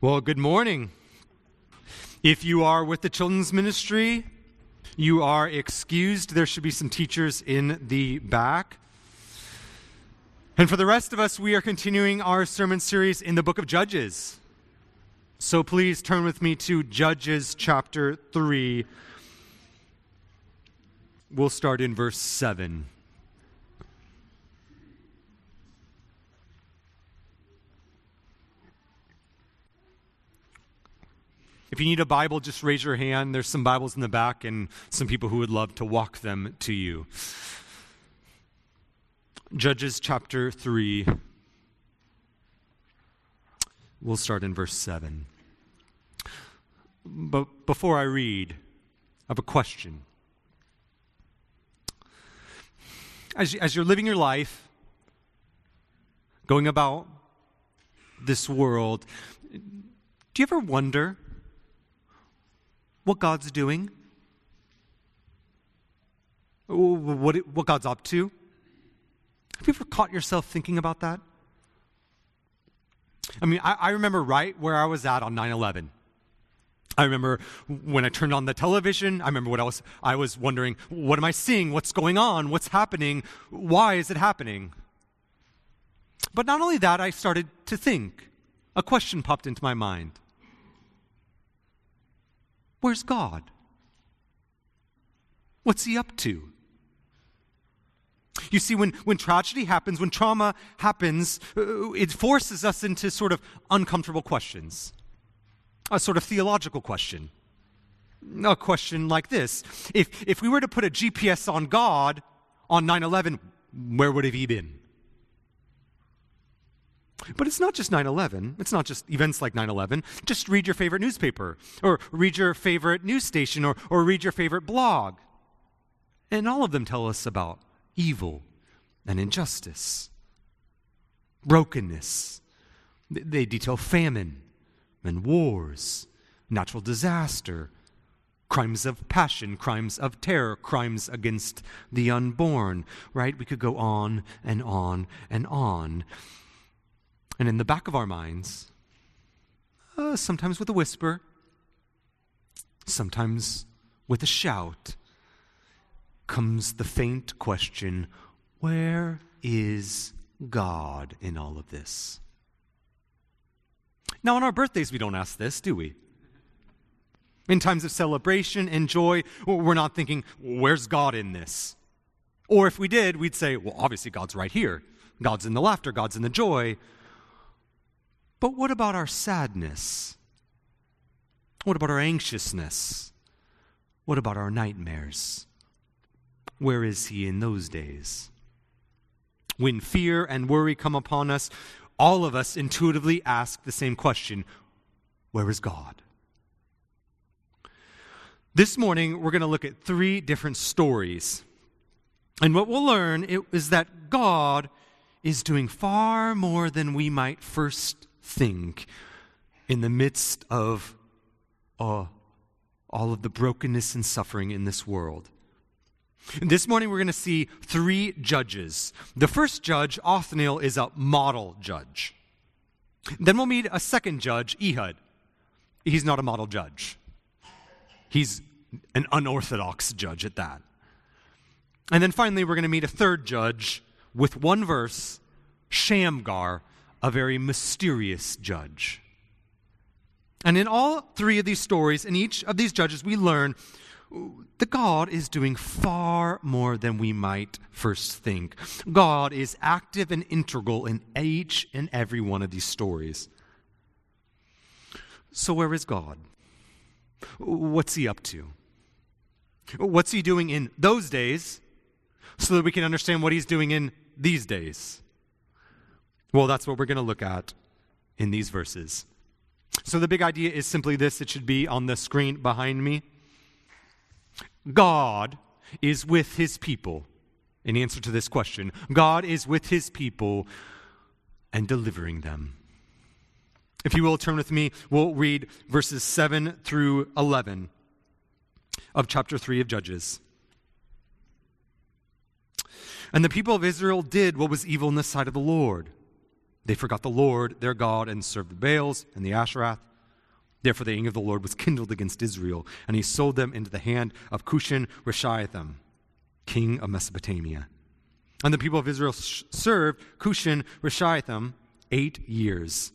Well, good morning. If you are with the children's ministry, you are excused. There should be some teachers in the back. And for the rest of us, we are continuing our sermon series in the book of Judges. So please turn with me to Judges chapter 3. We'll start in verse 7. If you need a Bible, just raise your hand. There's some Bibles in the back and some people who would love to walk them to you. Judges chapter 3. We'll start in verse 7. But before I read, I have a question. As, as you're living your life, going about this world, do you ever wonder what God's doing, what, what God's up to. Have you ever caught yourself thinking about that? I mean, I, I remember right where I was at on 9 11. I remember when I turned on the television, I remember what I was, I was wondering, what am I seeing? What's going on? What's happening? Why is it happening? But not only that, I started to think. A question popped into my mind. Where's God? What's he up to? You see, when, when tragedy happens, when trauma happens, uh, it forces us into sort of uncomfortable questions. A sort of theological question. A question like this If, if we were to put a GPS on God on 9 11, where would have he been? But it's not just 9 11. It's not just events like 9 11. Just read your favorite newspaper, or read your favorite news station, or, or read your favorite blog. And all of them tell us about evil and injustice, brokenness. They detail famine and wars, natural disaster, crimes of passion, crimes of terror, crimes against the unborn, right? We could go on and on and on. And in the back of our minds, uh, sometimes with a whisper, sometimes with a shout, comes the faint question where is God in all of this? Now, on our birthdays, we don't ask this, do we? In times of celebration and joy, we're not thinking, where's God in this? Or if we did, we'd say, well, obviously, God's right here. God's in the laughter, God's in the joy. But what about our sadness? What about our anxiousness? What about our nightmares? Where is He in those days? When fear and worry come upon us, all of us intuitively ask the same question Where is God? This morning, we're going to look at three different stories. And what we'll learn is that God is doing far more than we might first think in the midst of uh, all of the brokenness and suffering in this world. This morning, we're going to see three judges. The first judge, Othniel, is a model judge. Then we'll meet a second judge, Ehud. He's not a model judge, he's an unorthodox judge at that. And then finally, we're going to meet a third judge with one verse, Shamgar, a very mysterious judge. And in all three of these stories, in each of these judges, we learn that God is doing far more than we might first think. God is active and integral in each and every one of these stories. So, where is God? What's he up to? What's he doing in those days so that we can understand what he's doing in these days? Well, that's what we're going to look at in these verses. So, the big idea is simply this it should be on the screen behind me. God is with his people. In answer to this question, God is with his people and delivering them. If you will turn with me, we'll read verses 7 through 11 of chapter 3 of Judges. And the people of Israel did what was evil in the sight of the Lord they forgot the Lord, their God, and served the Baals and the Asheroth. Therefore, the anger of the Lord was kindled against Israel, and he sold them into the hand of Cushan Rishathaim, king of Mesopotamia. And the people of Israel served Cushan Rishathaim eight years.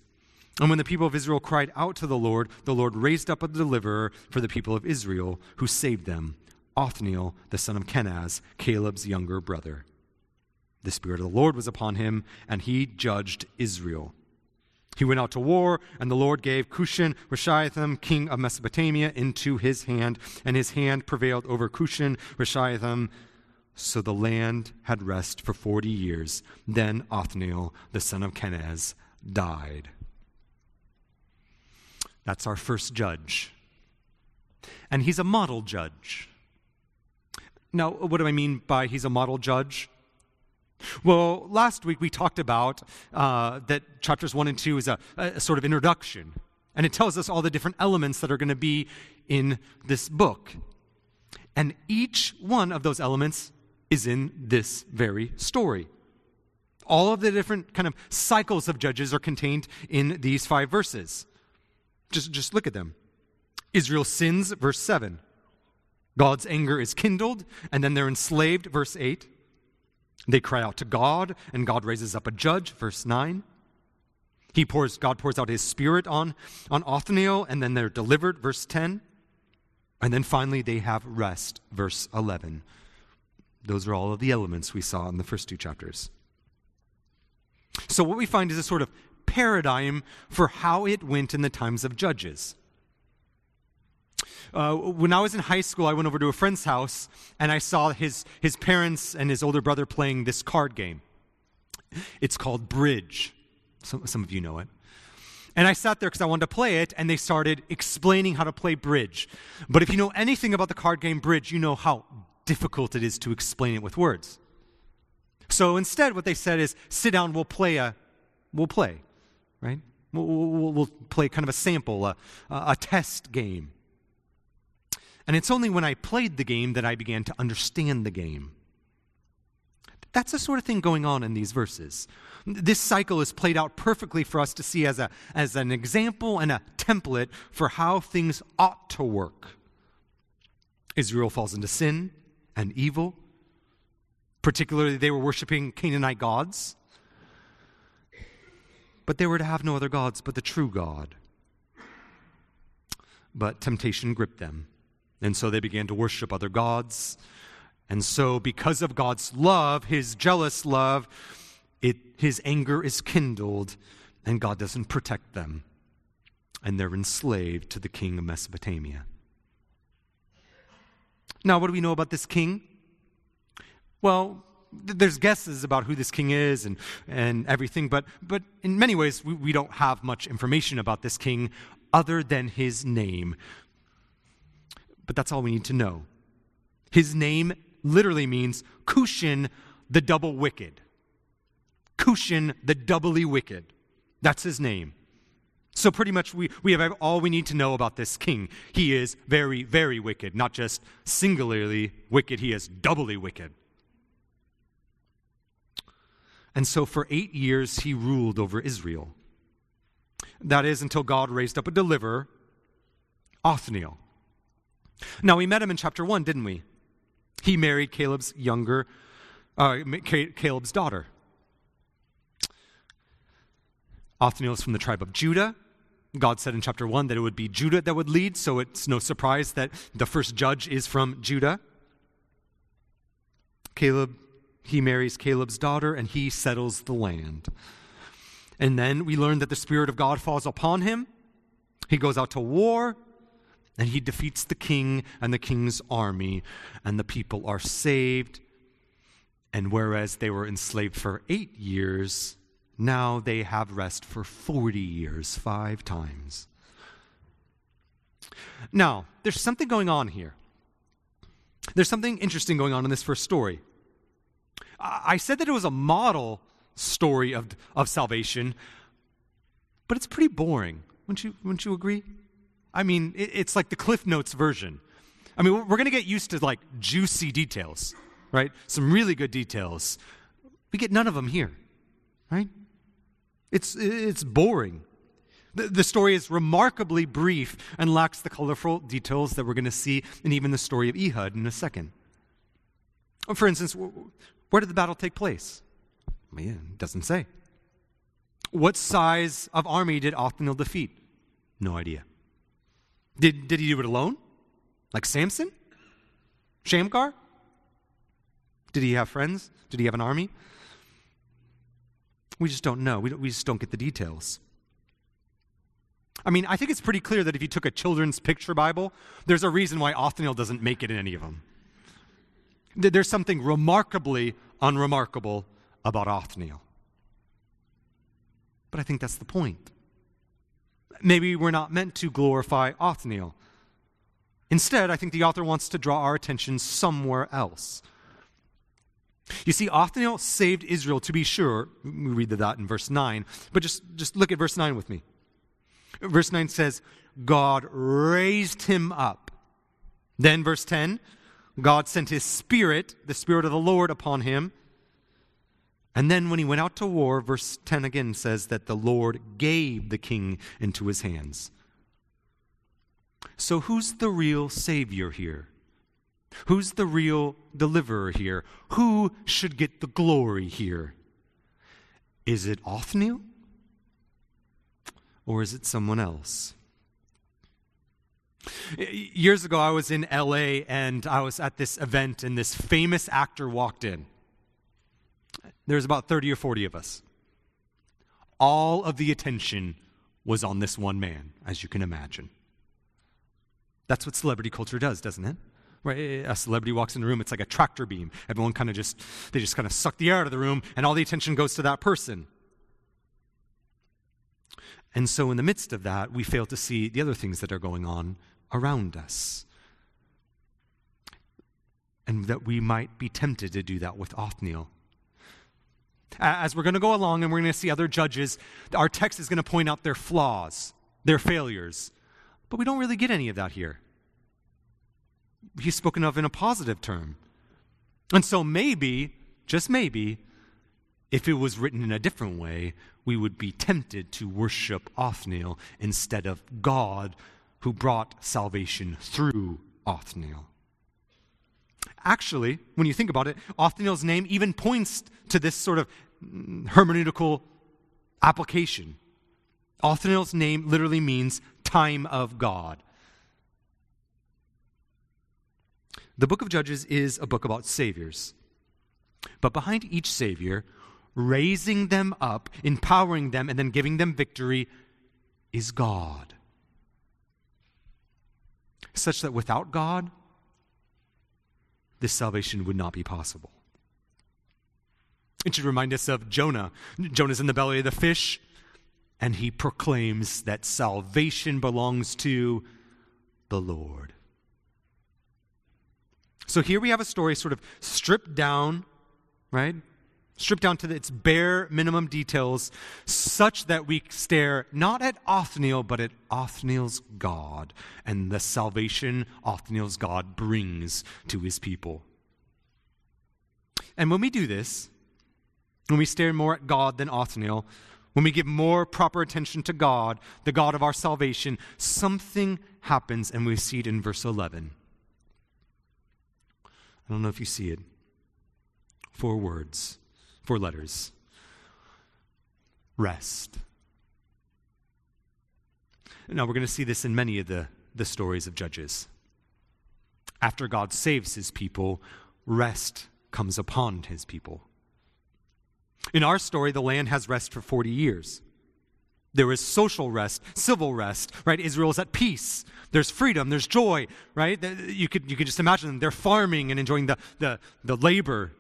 And when the people of Israel cried out to the Lord, the Lord raised up a deliverer for the people of Israel who saved them, Othniel, the son of Kenaz, Caleb's younger brother. The Spirit of the Lord was upon him, and he judged Israel. He went out to war, and the Lord gave Cushan Rishathaim, king of Mesopotamia, into his hand, and his hand prevailed over Cushan Rishathaim. So the land had rest for forty years. Then Othniel, the son of Kenaz, died. That's our first judge. And he's a model judge. Now, what do I mean by he's a model judge? Well, last week we talked about uh, that chapters 1 and 2 is a, a sort of introduction, and it tells us all the different elements that are going to be in this book. And each one of those elements is in this very story. All of the different kind of cycles of judges are contained in these five verses. Just, just look at them. Israel sins, verse 7. God's anger is kindled, and then they're enslaved, verse 8. They cry out to God, and God raises up a judge, verse 9. He pours, God pours out his spirit on, on Othniel, and then they're delivered, verse 10. And then finally they have rest, verse 11. Those are all of the elements we saw in the first two chapters. So, what we find is a sort of paradigm for how it went in the times of Judges. Uh, when I was in high school, I went over to a friend's house and I saw his, his parents and his older brother playing this card game. It's called Bridge. Some, some of you know it. And I sat there because I wanted to play it, and they started explaining how to play bridge. But if you know anything about the card game bridge, you know how difficult it is to explain it with words. So instead, what they said is sit down, we'll play a, we'll play, right? We'll, we'll, we'll play kind of a sample, a, a test game. And it's only when I played the game that I began to understand the game. That's the sort of thing going on in these verses. This cycle is played out perfectly for us to see as, a, as an example and a template for how things ought to work. Israel falls into sin and evil. Particularly, they were worshiping Canaanite gods. But they were to have no other gods but the true God. But temptation gripped them. And so they began to worship other gods. And so, because of God's love, his jealous love, it, his anger is kindled, and God doesn't protect them. And they're enslaved to the king of Mesopotamia. Now, what do we know about this king? Well, there's guesses about who this king is and, and everything, but, but in many ways, we, we don't have much information about this king other than his name, but that's all we need to know. His name literally means Cushan, the double wicked. Cushan, the doubly wicked. That's his name. So, pretty much, we, we have all we need to know about this king. He is very, very wicked. Not just singularly wicked, he is doubly wicked. And so, for eight years, he ruled over Israel. That is, until God raised up a deliverer, Othniel. Now, we met him in chapter 1, didn't we? He married Caleb's younger, uh, Caleb's daughter. Othniel is from the tribe of Judah. God said in chapter 1 that it would be Judah that would lead, so it's no surprise that the first judge is from Judah. Caleb, he marries Caleb's daughter, and he settles the land. And then we learn that the Spirit of God falls upon him. He goes out to war, and he defeats the king and the king's army, and the people are saved. And whereas they were enslaved for eight years, now they have rest for 40 years, five times. Now, there's something going on here. There's something interesting going on in this first story. I said that it was a model story of, of salvation, but it's pretty boring. Wouldn't you, wouldn't you agree? I mean, it, it's like the Cliff Notes version. I mean, we're going to get used to like juicy details, right? Some really good details. We get none of them here, right? It's, it's boring. The, the story is remarkably brief and lacks the colorful details that we're going to see in even the story of Ehud in a second. Oh, for instance, where did the battle take place? It doesn't say. What size of army did Othniel defeat? No idea. Did, did he do it alone? Like Samson? Shamgar? Did he have friends? Did he have an army? We just don't know. We, we just don't get the details. I mean, I think it's pretty clear that if you took a children's picture Bible, there's a reason why Othniel doesn't make it in any of them. There's something remarkably unremarkable about Othniel. But I think that's the point. Maybe we're not meant to glorify Othniel. Instead, I think the author wants to draw our attention somewhere else. You see, Othniel saved Israel, to be sure. We read that in verse 9. But just, just look at verse 9 with me. Verse 9 says, God raised him up. Then, verse 10, God sent his spirit, the spirit of the Lord, upon him. And then, when he went out to war, verse 10 again says that the Lord gave the king into his hands. So, who's the real Savior here? Who's the real deliverer here? Who should get the glory here? Is it Othniel? Or is it someone else? Years ago, I was in LA and I was at this event, and this famous actor walked in. There's about 30 or 40 of us. All of the attention was on this one man, as you can imagine. That's what celebrity culture does, doesn't it? Right? A celebrity walks in the room, it's like a tractor beam. Everyone kind of just, they just kind of suck the air out of the room, and all the attention goes to that person. And so, in the midst of that, we fail to see the other things that are going on around us. And that we might be tempted to do that with Othniel. As we're going to go along and we're going to see other judges, our text is going to point out their flaws, their failures. But we don't really get any of that here. He's spoken of in a positive term. And so maybe, just maybe, if it was written in a different way, we would be tempted to worship Othniel instead of God who brought salvation through Othniel. Actually, when you think about it, Othniel's name even points to this sort of hermeneutical application. Othniel's name literally means time of God. The book of Judges is a book about saviors. But behind each savior, raising them up, empowering them, and then giving them victory is God. Such that without God, this salvation would not be possible. It should remind us of Jonah. Jonah's in the belly of the fish, and he proclaims that salvation belongs to the Lord. So here we have a story sort of stripped down, right? Stripped down to its bare minimum details, such that we stare not at Othniel, but at Othniel's God and the salvation Othniel's God brings to his people. And when we do this, when we stare more at God than Othniel, when we give more proper attention to God, the God of our salvation, something happens, and we see it in verse 11. I don't know if you see it. Four words four letters rest. Now, we're going to see this in many of the, the stories of Judges. After God saves his people, rest comes upon his people. In our story, the land has rest for 40 years. There is social rest, civil rest, right? Israel is at peace. There's freedom, there's joy, right? You could, you could just imagine them. They're farming and enjoying the, the, the labor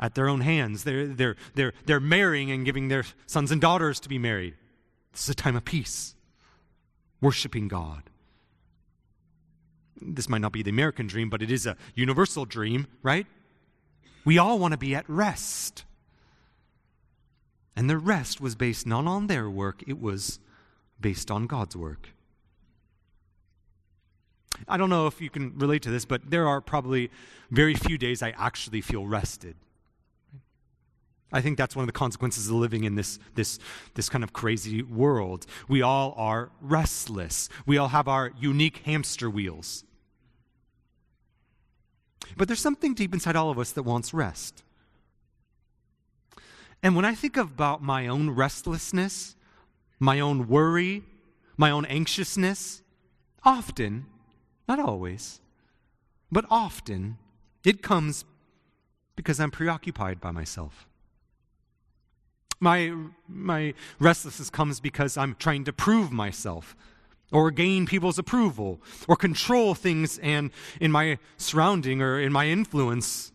at their own hands. They're, they're, they're, they're marrying and giving their sons and daughters to be married. This is a time of peace, worshiping God. This might not be the American dream, but it is a universal dream, right? We all want to be at rest. And the rest was based not on their work, it was based on God's work. I don't know if you can relate to this, but there are probably very few days I actually feel rested. I think that's one of the consequences of living in this, this, this kind of crazy world. We all are restless. We all have our unique hamster wheels. But there's something deep inside all of us that wants rest. And when I think about my own restlessness, my own worry, my own anxiousness, often, not always, but often, it comes because I'm preoccupied by myself. My, my restlessness comes because I'm trying to prove myself or gain people's approval or control things and in my surrounding or in my influence.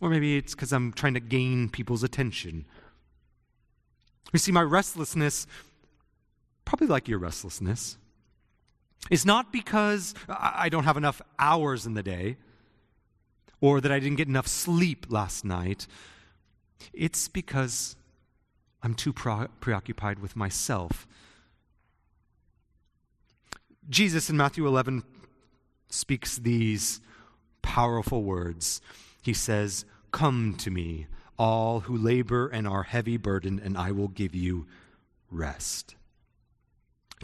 Or maybe it's because I'm trying to gain people's attention. You see, my restlessness, probably like your restlessness, is not because I don't have enough hours in the day or that I didn't get enough sleep last night. It's because I'm too pro- preoccupied with myself. Jesus in Matthew 11 speaks these powerful words. He says, Come to me, all who labor and are heavy burdened, and I will give you rest.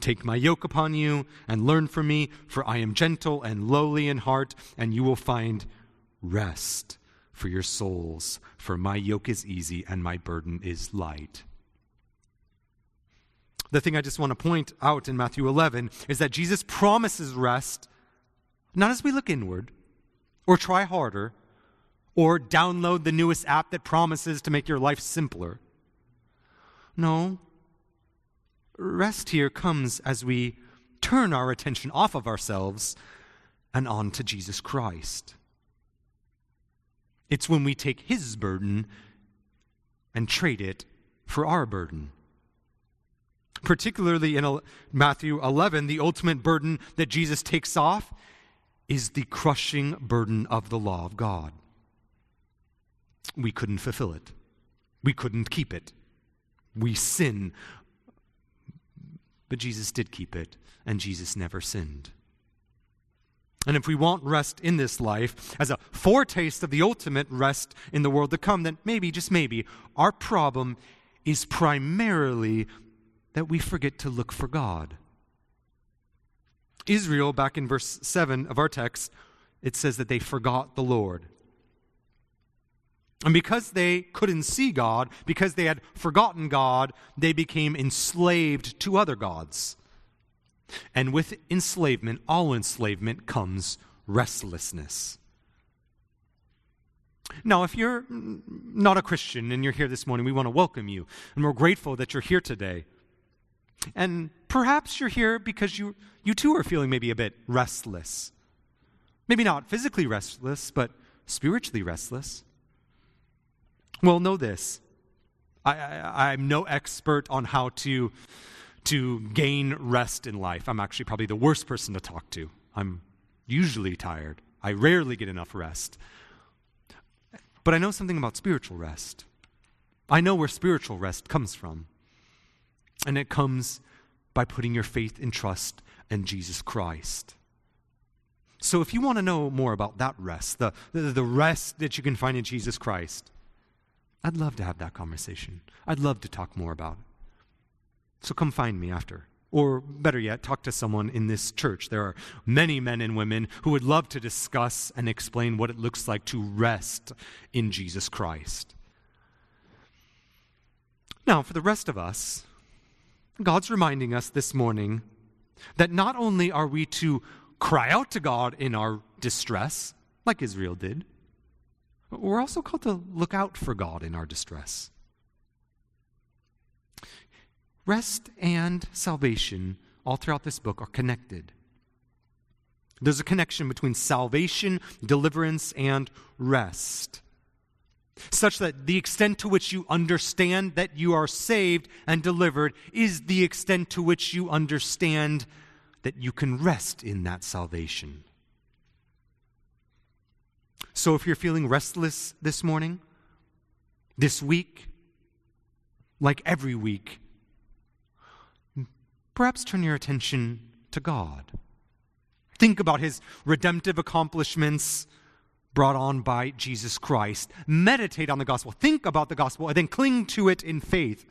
Take my yoke upon you and learn from me, for I am gentle and lowly in heart, and you will find rest for your souls. For my yoke is easy and my burden is light. The thing I just want to point out in Matthew 11 is that Jesus promises rest not as we look inward or try harder or download the newest app that promises to make your life simpler. No, Rest here comes as we turn our attention off of ourselves and on to Jesus Christ. It's when we take his burden and trade it for our burden. Particularly in uh, Matthew 11, the ultimate burden that Jesus takes off is the crushing burden of the law of God. We couldn't fulfill it, we couldn't keep it. We sin but Jesus did keep it, and Jesus never sinned. And if we want rest in this life as a foretaste of the ultimate rest in the world to come, then maybe, just maybe, our problem is primarily that we forget to look for God. Israel, back in verse 7 of our text, it says that they forgot the Lord. And because they couldn't see God, because they had forgotten God, they became enslaved to other gods. And with enslavement, all enslavement comes restlessness. Now, if you're not a Christian and you're here this morning, we want to welcome you. And we're grateful that you're here today. And perhaps you're here because you, you too are feeling maybe a bit restless. Maybe not physically restless, but spiritually restless. Well, know this. I, am no expert on how to, to gain rest in life. I'm actually probably the worst person to talk to. I'm usually tired. I rarely get enough rest. But I know something about spiritual rest. I know where spiritual rest comes from. And it comes by putting your faith and trust in Jesus Christ. So if you want to know more about that rest, the, the, the rest that you can find in Jesus Christ, I'd love to have that conversation. I'd love to talk more about it. So come find me after. Or better yet, talk to someone in this church. There are many men and women who would love to discuss and explain what it looks like to rest in Jesus Christ. Now, for the rest of us, God's reminding us this morning that not only are we to cry out to God in our distress, like Israel did, we're also called to look out for God in our distress. Rest and salvation, all throughout this book, are connected. There's a connection between salvation, deliverance, and rest, such that the extent to which you understand that you are saved and delivered is the extent to which you understand that you can rest in that salvation. So if you're feeling restless this morning, this week, like every week, perhaps turn your attention to God. Think about his redemptive accomplishments, brought on by Jesus Christ. Meditate on the gospel, think about the gospel, and then cling to it in faith.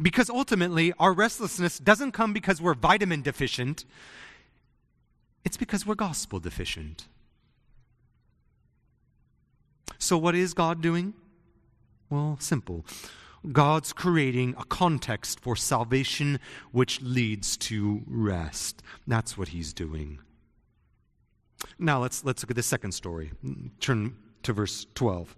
Because ultimately, our restlessness doesn't come because we're vitamin deficient, it's because we're gospel deficient. So, what is God doing? Well, simple. God's creating a context for salvation which leads to rest. That's what he's doing. Now let's, let's look at the second story. Turn to verse 12.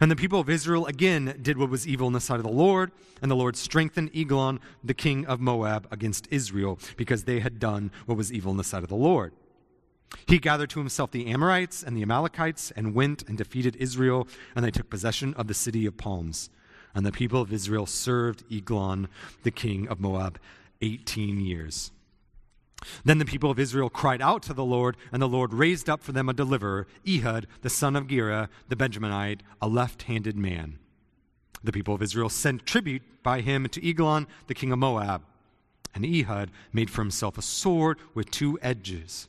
And the people of Israel again did what was evil in the sight of the Lord, and the Lord strengthened Eglon, the king of Moab, against Israel, because they had done what was evil in the sight of the Lord. He gathered to himself the Amorites and the Amalekites, and went and defeated Israel, and they took possession of the city of palms. And the people of Israel served Eglon, the king of Moab, 18 years. Then the people of Israel cried out to the Lord, and the Lord raised up for them a deliverer, Ehud, the son of Gera, the Benjaminite, a left handed man. The people of Israel sent tribute by him to Eglon, the king of Moab. And Ehud made for himself a sword with two edges,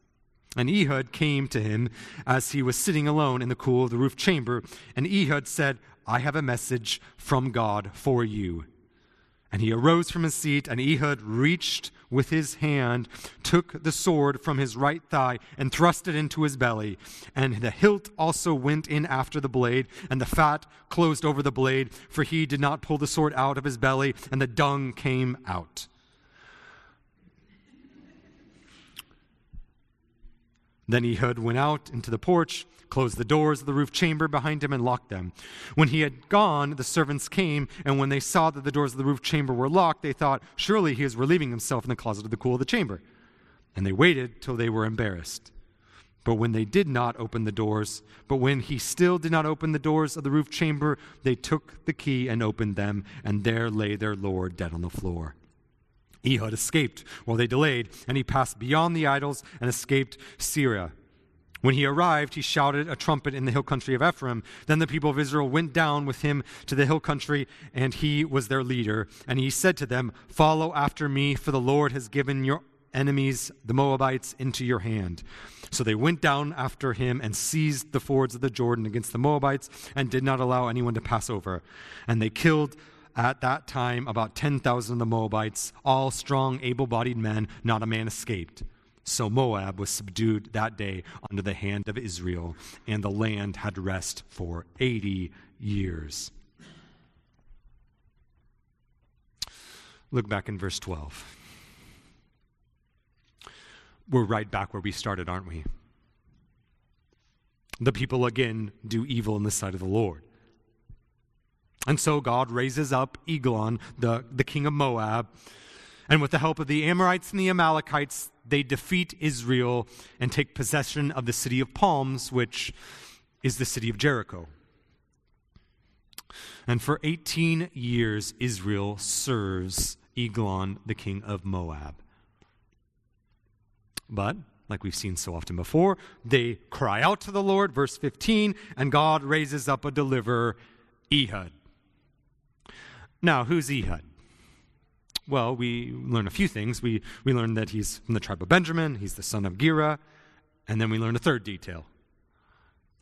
And Ehud came to him as he was sitting alone in the cool of the roof chamber. And Ehud said, I have a message from God for you. And he arose from his seat, and Ehud reached with his hand, took the sword from his right thigh, and thrust it into his belly. And the hilt also went in after the blade, and the fat closed over the blade, for he did not pull the sword out of his belly, and the dung came out. Then Ehud went out into the porch closed the doors of the roof chamber behind him, and locked them. When he had gone, the servants came, and when they saw that the doors of the roof chamber were locked, they thought, Surely he is relieving himself in the closet of the cool of the chamber. And they waited till they were embarrassed. But when they did not open the doors, but when he still did not open the doors of the roof chamber, they took the key and opened them, and there lay their Lord dead on the floor. Ehud escaped while they delayed, and he passed beyond the idols and escaped Seirah. When he arrived, he shouted a trumpet in the hill country of Ephraim. Then the people of Israel went down with him to the hill country, and he was their leader. And he said to them, Follow after me, for the Lord has given your enemies, the Moabites, into your hand. So they went down after him and seized the fords of the Jordan against the Moabites, and did not allow anyone to pass over. And they killed at that time about 10,000 of the Moabites, all strong, able bodied men, not a man escaped. So Moab was subdued that day under the hand of Israel, and the land had rest for 80 years. Look back in verse 12. We're right back where we started, aren't we? The people again do evil in the sight of the Lord. And so God raises up Eglon, the, the king of Moab, and with the help of the Amorites and the Amalekites, they defeat Israel and take possession of the city of Palms, which is the city of Jericho. And for 18 years, Israel serves Eglon, the king of Moab. But, like we've seen so often before, they cry out to the Lord, verse 15, and God raises up a deliverer, Ehud. Now, who's Ehud? Well, we learn a few things. We, we learn that he's from the tribe of Benjamin, he's the son of Gera, and then we learn a third detail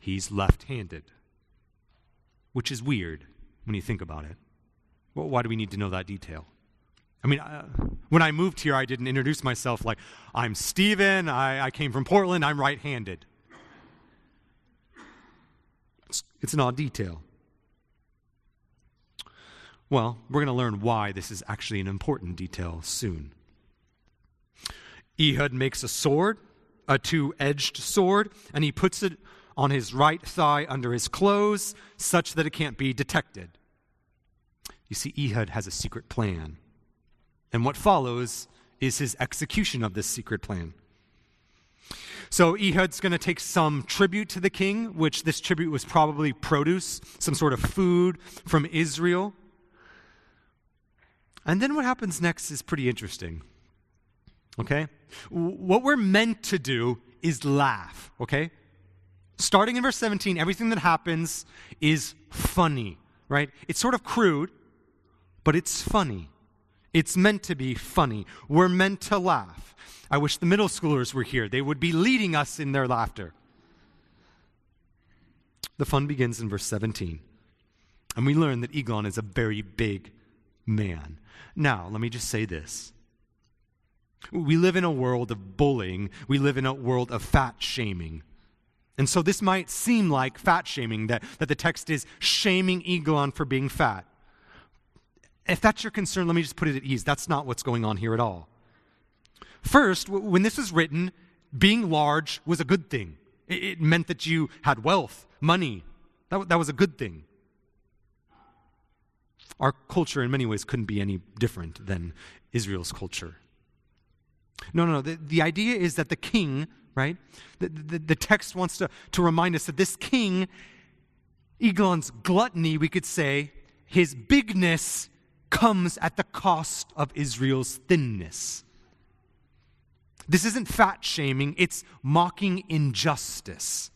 he's left handed, which is weird when you think about it. Well, why do we need to know that detail? I mean, uh, when I moved here, I didn't introduce myself like, I'm Stephen, I, I came from Portland, I'm right handed. It's, it's an odd detail. Well, we're going to learn why this is actually an important detail soon. Ehud makes a sword, a two edged sword, and he puts it on his right thigh under his clothes such that it can't be detected. You see, Ehud has a secret plan. And what follows is his execution of this secret plan. So Ehud's going to take some tribute to the king, which this tribute was probably produce, some sort of food from Israel. And then what happens next is pretty interesting. Okay? What we're meant to do is laugh, okay? Starting in verse 17, everything that happens is funny, right? It's sort of crude, but it's funny. It's meant to be funny. We're meant to laugh. I wish the middle schoolers were here. They would be leading us in their laughter. The fun begins in verse 17. And we learn that Eglon is a very big man. Now, let me just say this. We live in a world of bullying, we live in a world of fat shaming. And so this might seem like fat shaming, that, that the text is shaming Eglon for being fat. If that's your concern, let me just put it at ease. That's not what's going on here at all. First, when this was written, being large was a good thing. It meant that you had wealth, money. That, that was a good thing. Our culture, in many ways, couldn't be any different than Israel's culture. No, no, no. The, the idea is that the king, right? The, the, the text wants to, to remind us that this king, Eglon's gluttony, we could say, his bigness comes at the cost of Israel's thinness. This isn't fat shaming, it's mocking injustice.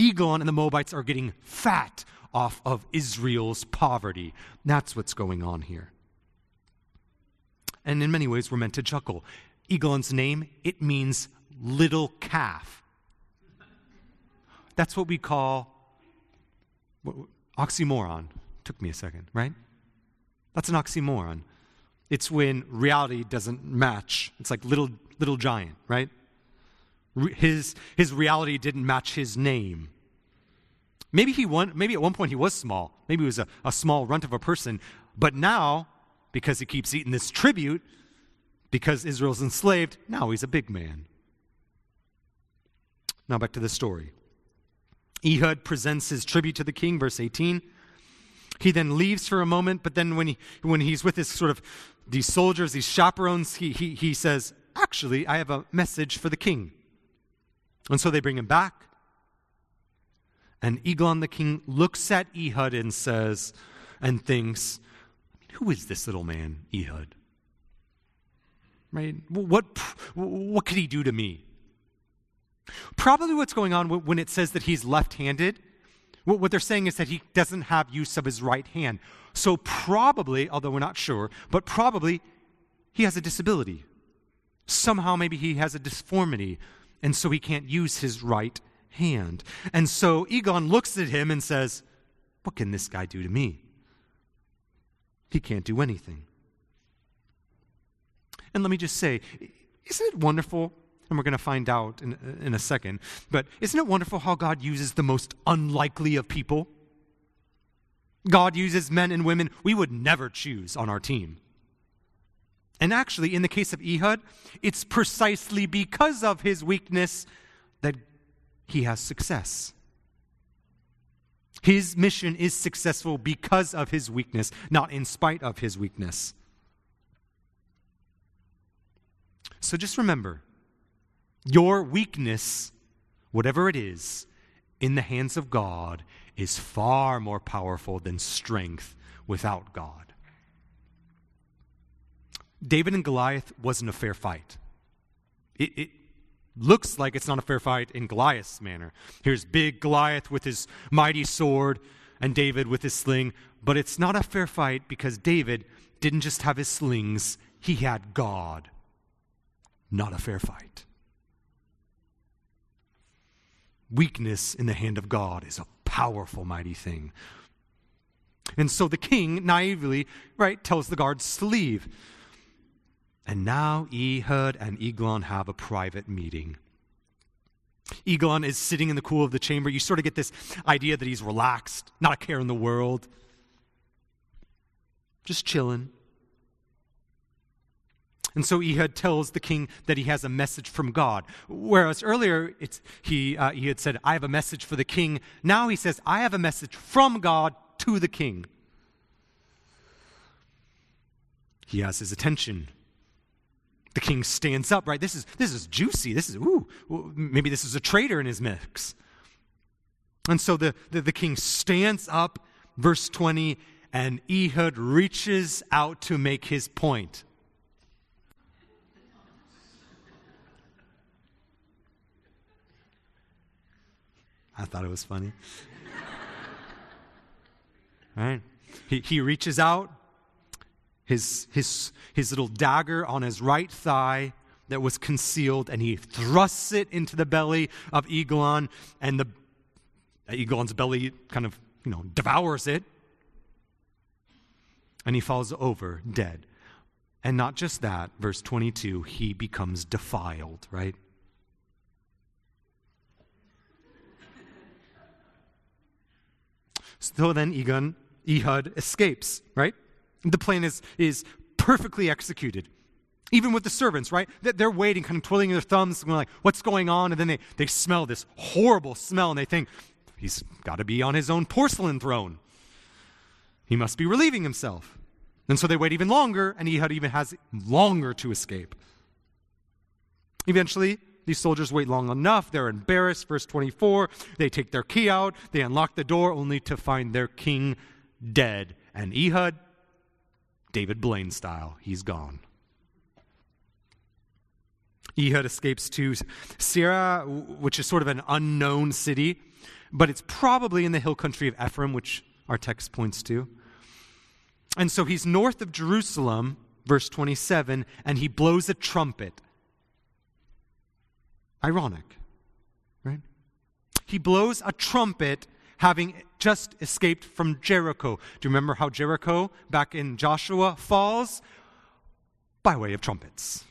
Eglon and the Moabites are getting fat off of Israel's poverty. That's what's going on here. And in many ways, we're meant to chuckle. Eglon's name, it means little calf. That's what we call oxymoron. Took me a second, right? That's an oxymoron. It's when reality doesn't match. It's like little little giant, right? His his reality didn't match his name. Maybe he won, maybe at one point he was small. Maybe he was a, a small runt of a person. But now, because he keeps eating this tribute, because Israel's enslaved, now he's a big man. Now back to the story. Ehud presents his tribute to the king, verse 18. He then leaves for a moment, but then when, he, when he's with his sort of these soldiers, these chaperones, he, he, he says, Actually, I have a message for the king. And so they bring him back. And Eglon the king looks at Ehud and says, and thinks, Who is this little man, Ehud? Right? What, what could he do to me? Probably what's going on when it says that he's left handed what they're saying is that he doesn't have use of his right hand. So, probably, although we're not sure, but probably he has a disability. Somehow, maybe he has a disformity, and so he can't use his right hand. And so Eglon looks at him and says, What can this guy do to me? He can't do anything. And let me just say, isn't it wonderful and we're going to find out in, in a second. But isn't it wonderful how God uses the most unlikely of people? God uses men and women we would never choose on our team. And actually, in the case of Ehud, it's precisely because of his weakness that he has success. His mission is successful because of his weakness, not in spite of his weakness. So just remember your weakness, whatever it is, in the hands of God is far more powerful than strength without God. David and Goliath wasn't a fair fight. It, it, looks like it's not a fair fight in Goliath's manner. Here's big Goliath with his mighty sword and David with his sling, but it's not a fair fight because David didn't just have his slings, he had God. Not a fair fight. Weakness in the hand of God is a powerful, mighty thing. And so the king naively, right, tells the guards to leave. And now Ehud and Eglon have a private meeting. Eglon is sitting in the cool of the chamber. You sort of get this idea that he's relaxed, not a care in the world, just chilling. And so Ehud tells the king that he has a message from God. Whereas earlier he, uh, he had said, I have a message for the king. Now he says, I have a message from God to the king. He has his attention. The king stands up, right? This is, this is juicy. This is, ooh, maybe this is a traitor in his mix. And so the, the, the king stands up, verse 20, and Ehud reaches out to make his point. I thought it was funny. right? He, he reaches out, his, his, his little dagger on his right thigh that was concealed, and he thrusts it into the belly of Eglon, and the Eglon's belly kind of, you know, devours it, and he falls over dead. And not just that, verse 22, he becomes defiled, right? So then Eglon, Ehud escapes, right? The plan is, is perfectly executed. Even with the servants, right? They're waiting, kind of twiddling their thumbs, going like, what's going on? And then they, they smell this horrible smell and they think, he's got to be on his own porcelain throne. He must be relieving himself. And so they wait even longer, and Ehud even has longer to escape. Eventually, these soldiers wait long enough. They're embarrassed. Verse 24 they take their key out, they unlock the door only to find their king dead. And Ehud, David Blaine style, he's gone. Ehud escapes to Seirah, which is sort of an unknown city, but it's probably in the hill country of Ephraim, which our text points to. And so he's north of Jerusalem, verse 27, and he blows a trumpet. Ironic, right? He blows a trumpet having just escaped from Jericho. Do you remember how Jericho, back in Joshua, falls? By way of trumpets.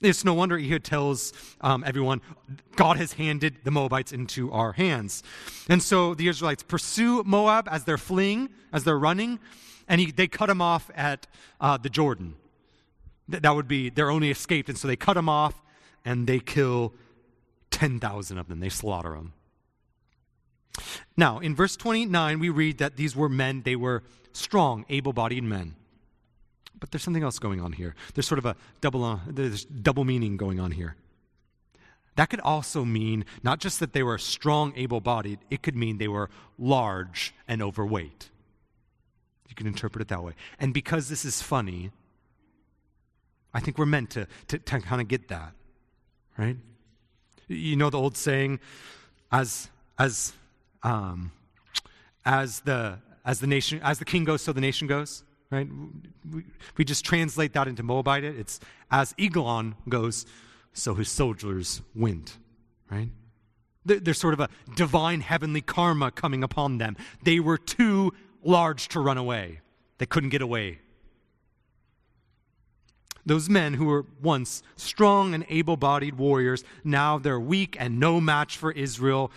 It's no wonder Ehud tells um, everyone, God has handed the Moabites into our hands. And so the Israelites pursue Moab as they're fleeing, as they're running, and he, they cut him off at uh, the Jordan. Th- that would be their only escape. And so they cut him off and they kill 10,000 of them. They slaughter them. Now, in verse 29, we read that these were men, they were strong, able bodied men. But there's something else going on here. There's sort of a double, uh, there's double meaning going on here. That could also mean not just that they were strong, able bodied, it could mean they were large and overweight. You can interpret it that way. And because this is funny, I think we're meant to, to, to kind of get that right? You know the old saying, as as um, as the as the nation as the king goes, so the nation goes. Right? We, we just translate that into Moabite. It's as Eglon goes, so his soldiers went. Right? There's sort of a divine heavenly karma coming upon them. They were too large to run away. They couldn't get away those men who were once strong and able bodied warriors, now they're weak and no match for Israel.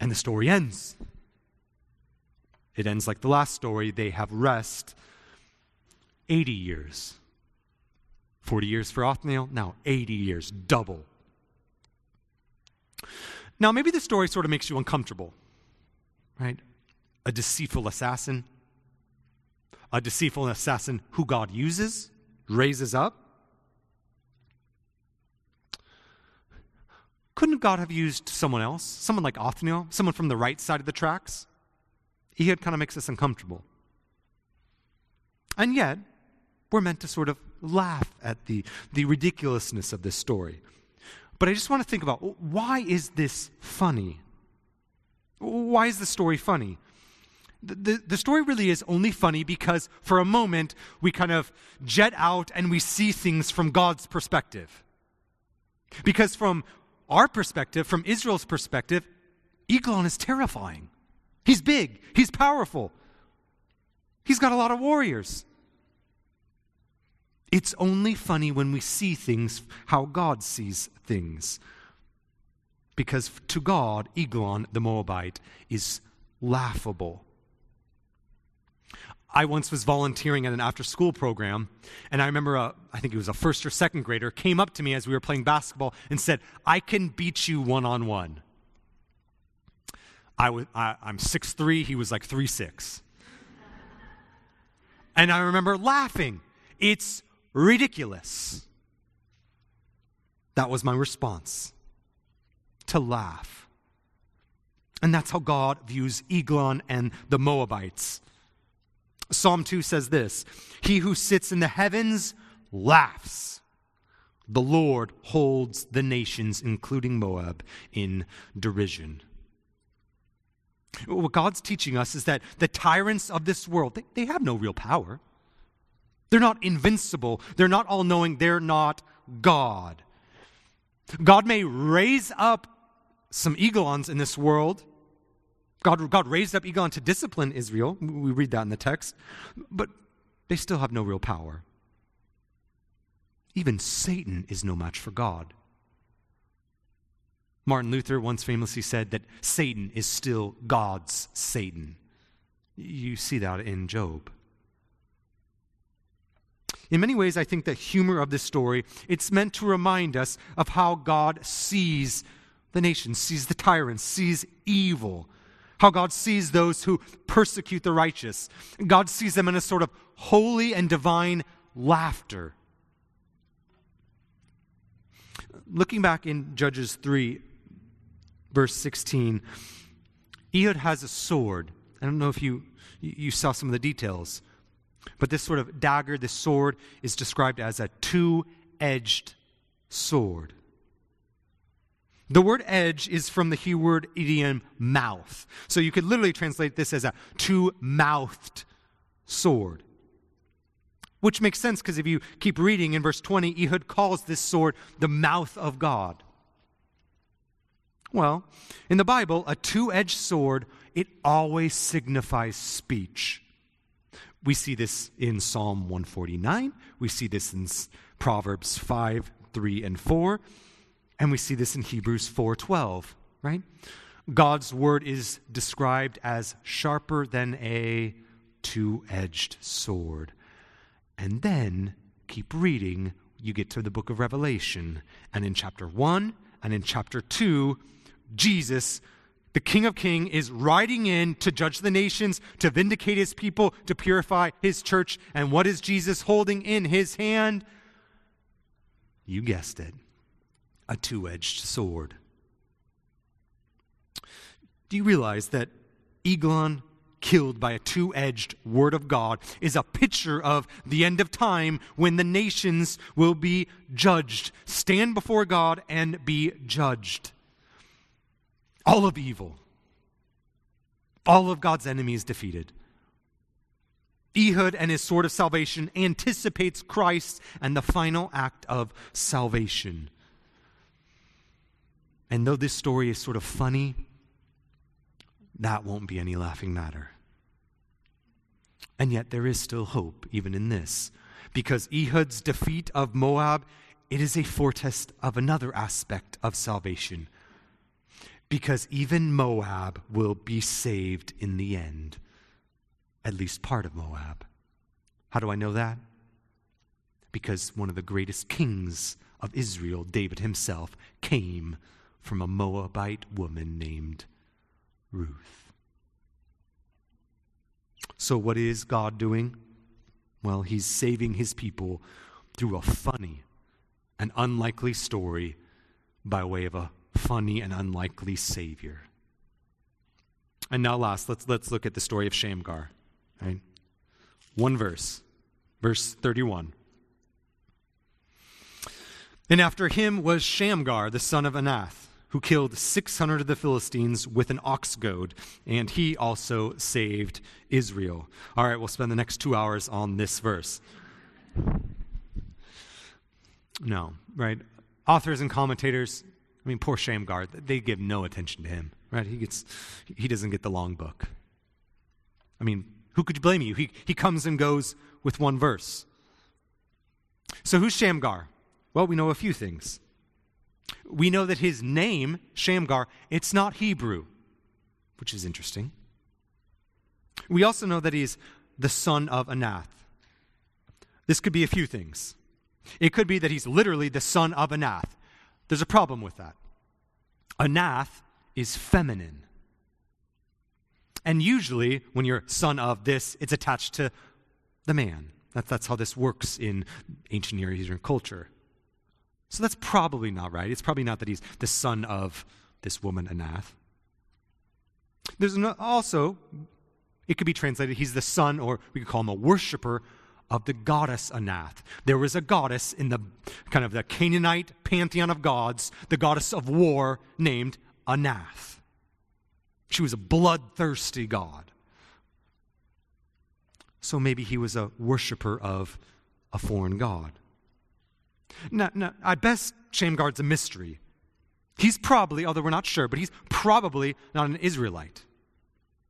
And the story ends. It ends like the last story. They have rest 80 years. 40 years for Othniel, now 80 years, double. Now, maybe the story sort of makes you uncomfortable, right? A deceitful assassin, a deceitful assassin who God uses raises up? Couldn't God have used someone else? Someone like Othniel? Someone from the right side of the tracks? Ehud kind of makes us uncomfortable. And yet, we're meant to sort of laugh at the, the ridiculousness of this story. But I just want to think about why is this funny? Why is the story funny? the, the story really is only funny because for a moment we kind of jet out and we see things from God's perspective. Because from our perspective, from Israel's perspective, Eglon is terrifying. He's big, he's powerful, he's got a lot of warriors. It's only funny when we see things how God sees things. Because to God, Eglon the Moabite is laughable. I once was volunteering at an after school program, and I remember, a, I think it was a first or second grader, came up to me as we were playing basketball and said, I can beat you one on one. I was, I, I'm 6'3, he was like 3'6. and I remember laughing. It's ridiculous. That was my response to laugh. And that's how God views Eglon and the Moabites. Psalm 2 says this He who sits in the heavens laughs. The Lord holds the nations, including Moab, in derision. What God's teaching us is that the tyrants of this world, they, they have no real power. They're not invincible. They're not all knowing. They're not God. God may raise up some Eglons in this world. God, God raised up Eglon to discipline Israel. We read that in the text. But they still have no real power. Even Satan is no match for God. Martin Luther once famously said that Satan is still God's Satan. You see that in Job. In many ways, I think the humor of this story, it's meant to remind us of how God sees the nation, sees the tyrants, sees evil, how God sees those who persecute the righteous. God sees them in a sort of holy and divine laughter. Looking back in Judges 3, verse 16, Ehud has a sword. I don't know if you, you saw some of the details. But this sort of dagger, this sword, is described as a two edged sword. The word edge is from the Hebrew idiom mouth. So you could literally translate this as a two mouthed sword. Which makes sense because if you keep reading in verse 20, Ehud calls this sword the mouth of God. Well, in the Bible, a two edged sword, it always signifies speech. We see this in Psalm 149. We see this in Proverbs 5, 3, and 4. And we see this in Hebrews 4:12, right? God's word is described as sharper than a two-edged sword. And then keep reading, you get to the book of Revelation, and in chapter 1 and in chapter 2, Jesus the King of Kings is riding in to judge the nations, to vindicate his people, to purify his church. And what is Jesus holding in his hand? You guessed it a two edged sword. Do you realize that Eglon, killed by a two edged word of God, is a picture of the end of time when the nations will be judged, stand before God and be judged? all of evil, all of God's enemies defeated. Ehud and his sword of salvation anticipates Christ and the final act of salvation. And though this story is sort of funny, that won't be any laughing matter. And yet there is still hope even in this, because Ehud's defeat of Moab, it is a foretaste of another aspect of salvation because even Moab will be saved in the end, at least part of Moab. How do I know that? Because one of the greatest kings of Israel, David himself, came from a Moabite woman named Ruth. So, what is God doing? Well, he's saving his people through a funny and unlikely story by way of a funny, and unlikely Savior. And now, last, let's, let's look at the story of Shamgar. Right? One verse, verse 31. And after him was Shamgar, the son of Anath, who killed 600 of the Philistines with an ox goad, and he also saved Israel. All right, we'll spend the next two hours on this verse. No, right? Authors and commentators I mean, poor Shamgar, they give no attention to him, right? He gets, he doesn't get the long book. I mean, who could blame you? He, he comes and goes with one verse. So who's Shamgar? Well, we know a few things. We know that his name, Shamgar, it's not Hebrew, which is interesting. We also know that he's the son of Anath. This could be a few things. It could be that he's literally the son of Anath. There's a problem with that. Anath is feminine. And usually, when you're son of this, it's attached to the man, That, that's how this works in ancient Near Eastern culture. So that's probably not right. It's probably not that he's the son of this woman, Anath. There's also, it could be translated, he's the son, or we could call him a worshiper of the goddess Anath. There was a goddess in the kind of the Canaanite pantheon of gods, the goddess of war named Anath. She was a bloodthirsty god. So maybe he was a worshiper of a foreign god. Now, no, at best, Shamgar's a mystery. He's probably, although we're not sure, but he's probably not an Israelite.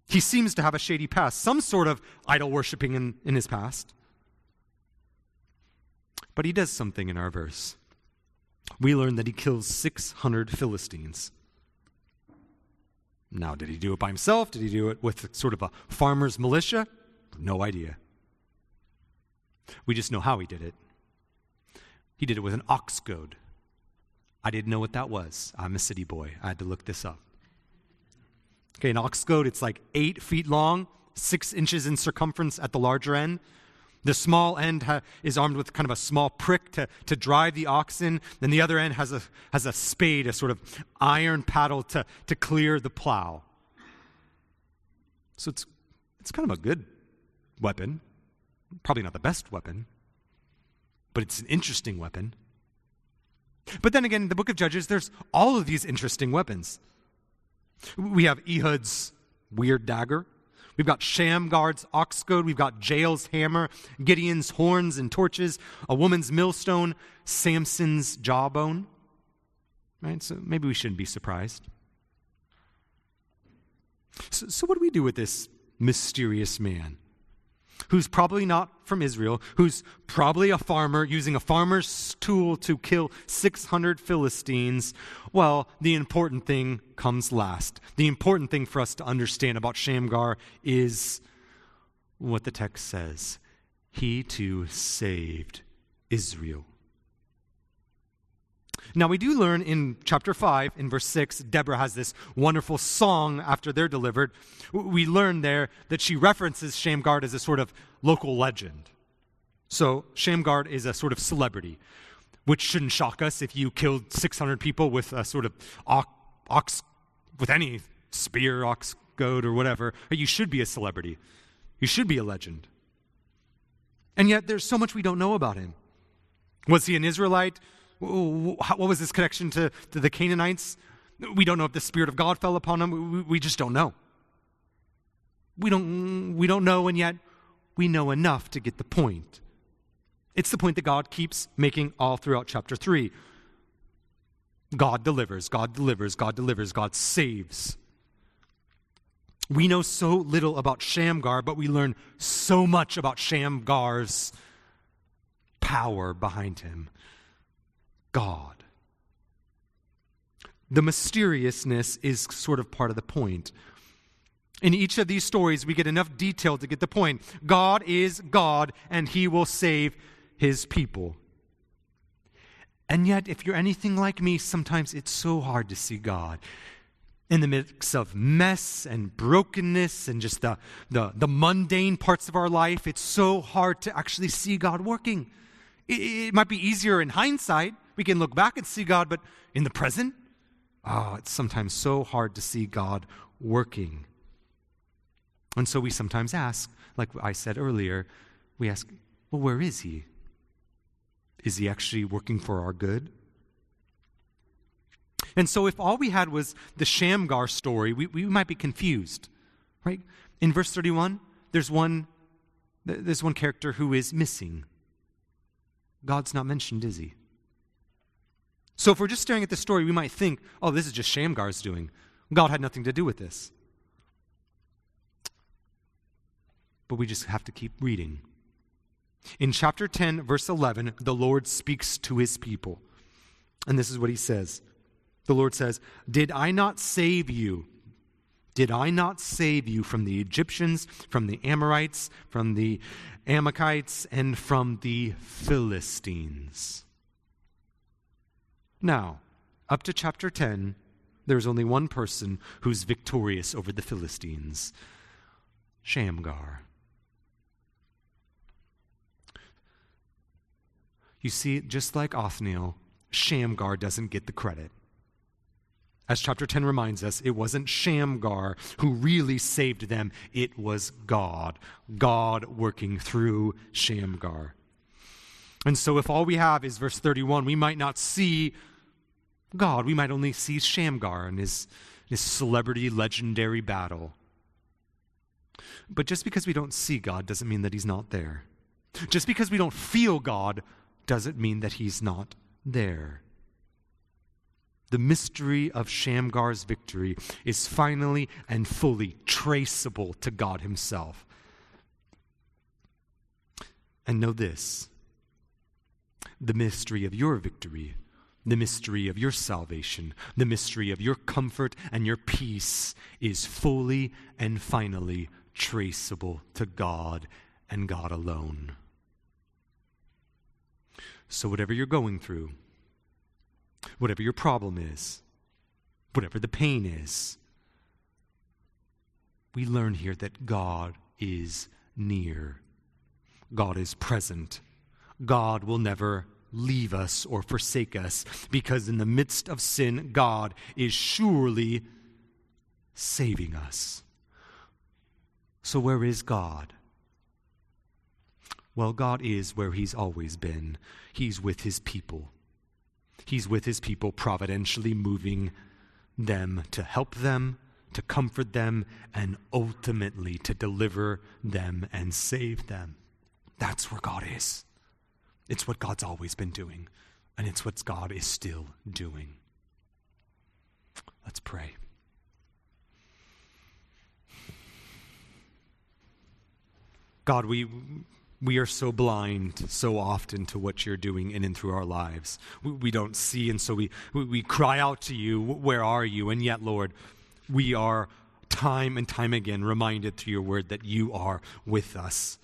He seems to have a shady past, some sort of idol worshiping in, in his past. But he does something in our verse. We learn that he kills 600 Philistines. Now, did he do it by himself? Did he do it with sort of a farmer's militia? No idea. We just know how he did it. He did it with an ox goad. I didn't know what that was. I'm a city boy. I had to look this up. Okay, an ox goad, it's like eight feet long, six inches in circumference at the larger end. The small end ha- is armed with kind of a small prick to, to drive the oxen. Then the other end has a, has a spade, a sort of iron paddle to, to clear the plow. So it's, it's kind of a good weapon. Probably not the best weapon, but it's an interesting weapon. But then again, in the book of Judges, there's all of these interesting weapons. We have Ehud's weird dagger. We've got Shamgar's ox goad. We've got Jael's hammer, Gideon's horns and torches, a woman's millstone, Samson's jawbone. Right? So maybe we shouldn't be surprised. So, so what do we do with this mysterious man? Who's probably not from Israel, who's probably a farmer using a farmer's tool to kill 600 Philistines, well, the important thing comes last. The important thing for us to understand about Shamgar is what the text says He too saved Israel. Now, we do learn in chapter 5, in verse 6, Deborah has this wonderful song after they're delivered. We learn there that she references Shamgar as a sort of local legend. So, Shamgar is a sort of celebrity, which shouldn't shock us if you killed 600 people with a sort of ox, ox with any spear, ox goad, or whatever. You should be a celebrity. You should be a legend. And yet, there's so much we don't know about him. Was he an Israelite? What was his connection to, to the Canaanites? We don't know if the Spirit of God fell upon him. We, just don't know. We don't, we don't know, and yet we know enough to get the point. It's the point that God keeps making all throughout chapter 3. God delivers, God delivers, God delivers, God saves. We know so little about Shamgar, but we learn so much about Shamgar's power behind him. God. The mysteriousness is sort of part of the point. In each of these stories, we get enough detail to get the point. God is God, and He will save His people. And yet, if you're anything like me, sometimes it's so hard to see God. In the midst of mess and brokenness and just the, the, the mundane parts of our life, it's so hard to actually see God working. It, it might be easier in hindsight, we can look back and see God, but in the present, oh, it's sometimes so hard to see God working. And so we sometimes ask, like I said earlier, we ask, well, where is He? Is He actually working for our good? And so, if all we had was the Shamgar story, we, we might be confused, right? In verse 31, there's one, there's one character who is missing. God's not mentioned, is he? So if we're just staring at the story, we might think, oh, this is just Shamgar's doing. God had nothing to do with this. But we just have to keep reading. In chapter 10, verse 11, the Lord speaks to his people. And this is what he says The Lord says, Did I not save you? Did I not save you from the Egyptians, from the Amorites, from the Amalekites, and from the Philistines? Now, up to chapter 10, there's only one person who's victorious over the Philistines Shamgar. You see, just like Othniel, Shamgar doesn't get the credit. As chapter 10 reminds us, it wasn't Shamgar who really saved them, it was God. God working through Shamgar. And so, if all we have is verse 31, we might not see God. We might only see Shamgar and his, his celebrity, legendary battle. But just because we don't see God doesn't mean that he's not there. Just because we don't feel God doesn't mean that he's not there. The mystery of Shamgar's victory is finally and fully traceable to God Himself. And know this the mystery of your victory, the mystery of your salvation, the mystery of your comfort and your peace is fully and finally traceable to God and God alone. So, whatever you're going through, whatever your problem is, whatever the pain is, we learn here that God is near. God is present. God will never leave us or forsake us because in the midst of sin, God is surely saving us. So, where is God? Well, God is where He's always been. He's with His people. He's with His people, providentially moving them to help them, to comfort them, and ultimately to deliver them and save them. That's where God is. It's what God's always been doing, and it's what God is still doing. Let's pray. God, we we are so blind so often to what you're doing in and through our lives. We, we don't see, and so we, we, we cry out to you, Where are you? And yet, Lord, we are time and time again reminded through your word that you are with us.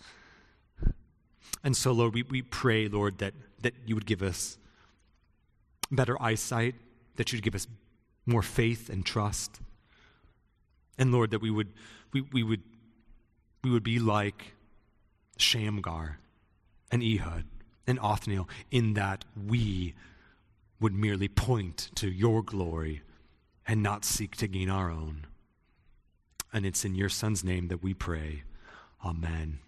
And so, Lord, we, we pray, Lord, that, that you would give us better eyesight, that you'd give us more faith and trust. And Lord, that we would, we, we would, we would be like Shamgar and Ehud and Othniel in that we would merely point to your glory and not seek to gain our own. And it's in your Son's name that we pray. Amen.